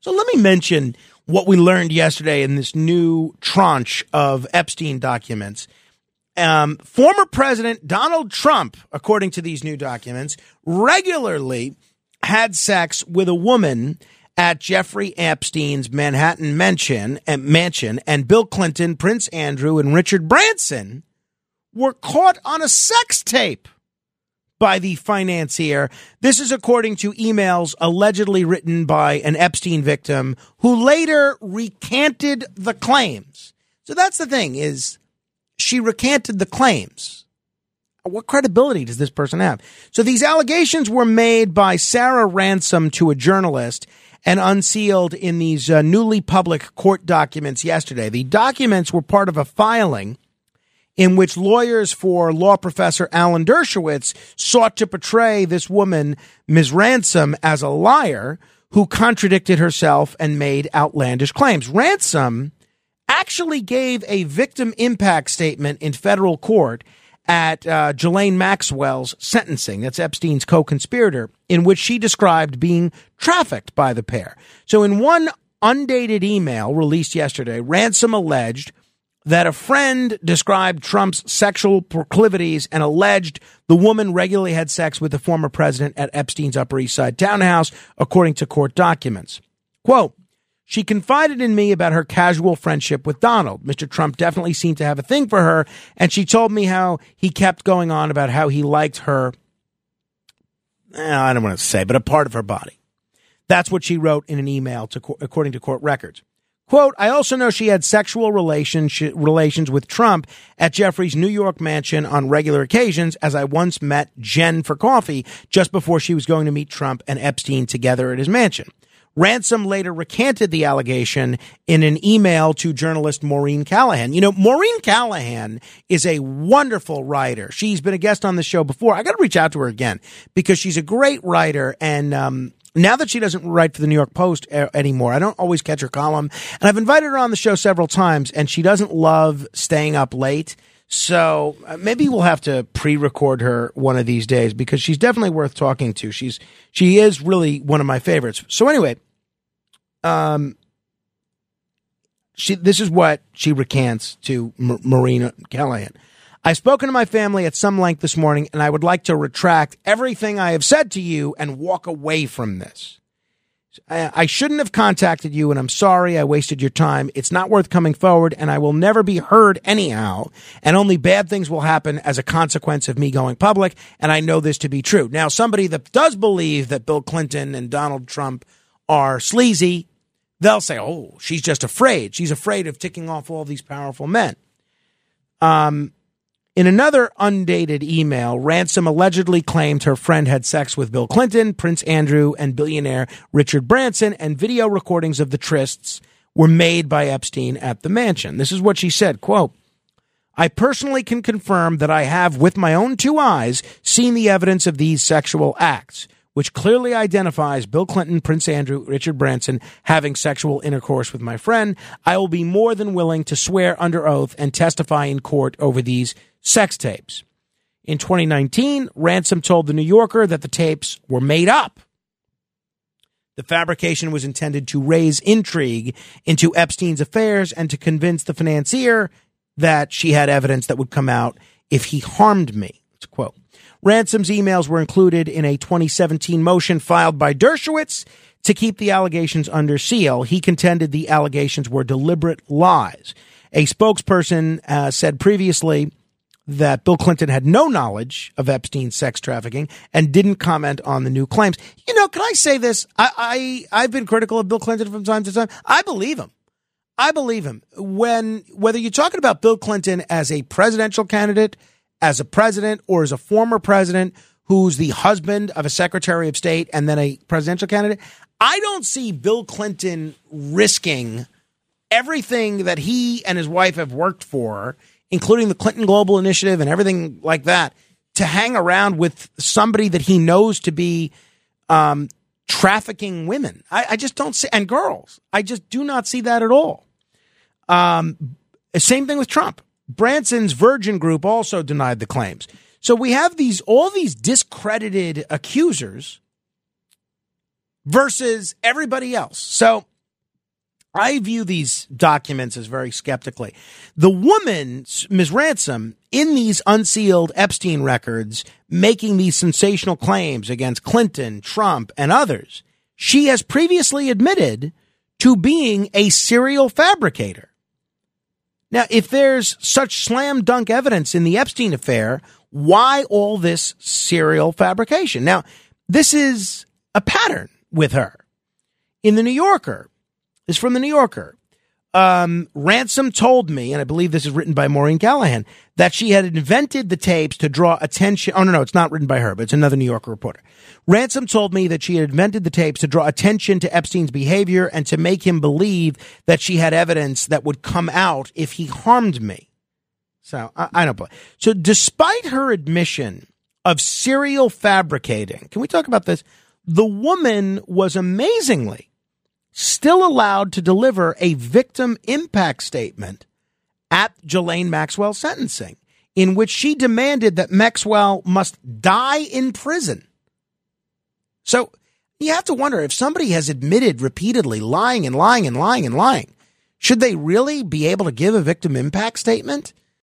So let me mention what we learned yesterday in this new tranche of Epstein documents. Um, former President Donald Trump, according to these new documents, regularly had sex with a woman at Jeffrey Epstein's Manhattan mansion and mansion, and Bill Clinton, Prince Andrew, and Richard Branson were caught on a sex tape by the financier. This is according to emails allegedly written by an Epstein victim who later recanted the claims. So that's the thing is she recanted the claims. What credibility does this person have? So these allegations were made by Sarah Ransom to a journalist and unsealed in these uh, newly public court documents yesterday. The documents were part of a filing in which lawyers for law professor Alan Dershowitz sought to portray this woman, Ms. Ransom, as a liar who contradicted herself and made outlandish claims. Ransom actually gave a victim impact statement in federal court at uh, Ghislaine Maxwell's sentencing. That's Epstein's co conspirator, in which she described being trafficked by the pair. So, in one undated email released yesterday, Ransom alleged that a friend described Trump's sexual proclivities and alleged the woman regularly had sex with the former president at Epstein's Upper East Side townhouse, according to court documents. Quote, she confided in me about her casual friendship with Donald. Mr. Trump definitely seemed to have a thing for her, and she told me how he kept going on about how he liked her. Eh, I don't want to say, but a part of her body. That's what she wrote in an email to, according to court records. Quote, I also know she had sexual relations relations with Trump at Jeffrey's New York mansion on regular occasions, as I once met Jen for coffee just before she was going to meet Trump and Epstein together at his mansion. Ransom later recanted the allegation in an email to journalist Maureen Callahan. You know, Maureen Callahan is a wonderful writer. She's been a guest on the show before. I got to reach out to her again because she's a great writer and, um, now that she doesn't write for the New York Post uh, anymore, I don't always catch her column. And I've invited her on the show several times, and she doesn't love staying up late. So uh, maybe we'll have to pre-record her one of these days because she's definitely worth talking to. She's she is really one of my favorites. So anyway, um, she this is what she recants to M- Marina Callahan. I've spoken to my family at some length this morning, and I would like to retract everything I have said to you and walk away from this. I, shouldn't have contacted you, and I'm sorry I wasted your time. It's not worth coming forward, and I will never be heard anyhow, and only bad things will happen as a consequence of me going public, and I know this to be true. Now, somebody that does believe that Bill Clinton and Donald Trump are sleazy, they'll say, oh, she's just afraid. She's afraid of ticking off all these powerful men. Um, in another undated email, Ransom allegedly claimed her friend had sex with Bill Clinton, Prince Andrew, and billionaire Richard Branson, and video recordings of the trysts were made by Epstein at the mansion. This is what she said, quote, I personally can confirm that I have, with my own two eyes, seen the evidence of these sexual acts which clearly identifies Bill Clinton, Prince Andrew, Richard Branson having sexual intercourse with my friend, I will be more than willing to swear under oath and testify in court over these sex tapes. In 2019, Ransom told The New Yorker that the tapes were made up. The fabrication was intended to raise intrigue into Epstein's affairs and to convince the financier that she had evidence that would come out if he harmed me. Quote. Ransom's emails were included in a 2017 motion filed by Dershowitz to keep the allegations under seal. He contended the allegations were deliberate lies. A spokesperson uh, said previously that Bill Clinton had no knowledge of Epstein's sex trafficking and didn't comment on the new claims. You know, can I say this? I, I I've been critical of Bill Clinton from time to time. I believe him. I believe him. When whether you're talking about Bill Clinton as a presidential candidate as a president or as a former president who's the husband of a secretary of state and then a presidential candidate, I don't see Bill Clinton risking everything that he and his wife have worked for, including the Clinton Global Initiative and everything like that, to hang around with somebody that he knows to be um, trafficking women. I, I, just don't see, and girls. I just do not see that at all. Um, same thing with Trump. Branson's Virgin Group also denied the claims. So we have these all these discredited accusers versus everybody else. So I view these documents as very skeptically. The woman, Ms. Ransom, in these unsealed Epstein records, making these sensational claims against Clinton, Trump, and others, she has previously admitted to being a serial fabricator. Now, if there's such slam dunk evidence in the Epstein affair, why all this serial fabrication? Now, this is a pattern with her. In the New Yorker, is from the New Yorker. Um, Ransom told me, and I believe this is written by Maureen Callahan, that she had invented the tapes to draw attention. Oh, no, no, it's not written by her, but it's another New Yorker reporter. Ransom told me that she had invented the tapes to draw attention to Epstein's behavior and to make him believe that she had evidence that would come out if he harmed me. So I, I don't believe. So despite her admission of serial fabricating, can we talk about this? The woman was amazingly still allowed to deliver a victim impact statement at Ghislaine Maxwell's sentencing, in which she demanded that Maxwell must die in prison. So you have to wonder if somebody has admitted repeatedly lying and lying and lying and lying, should they really be able to give a victim impact statement?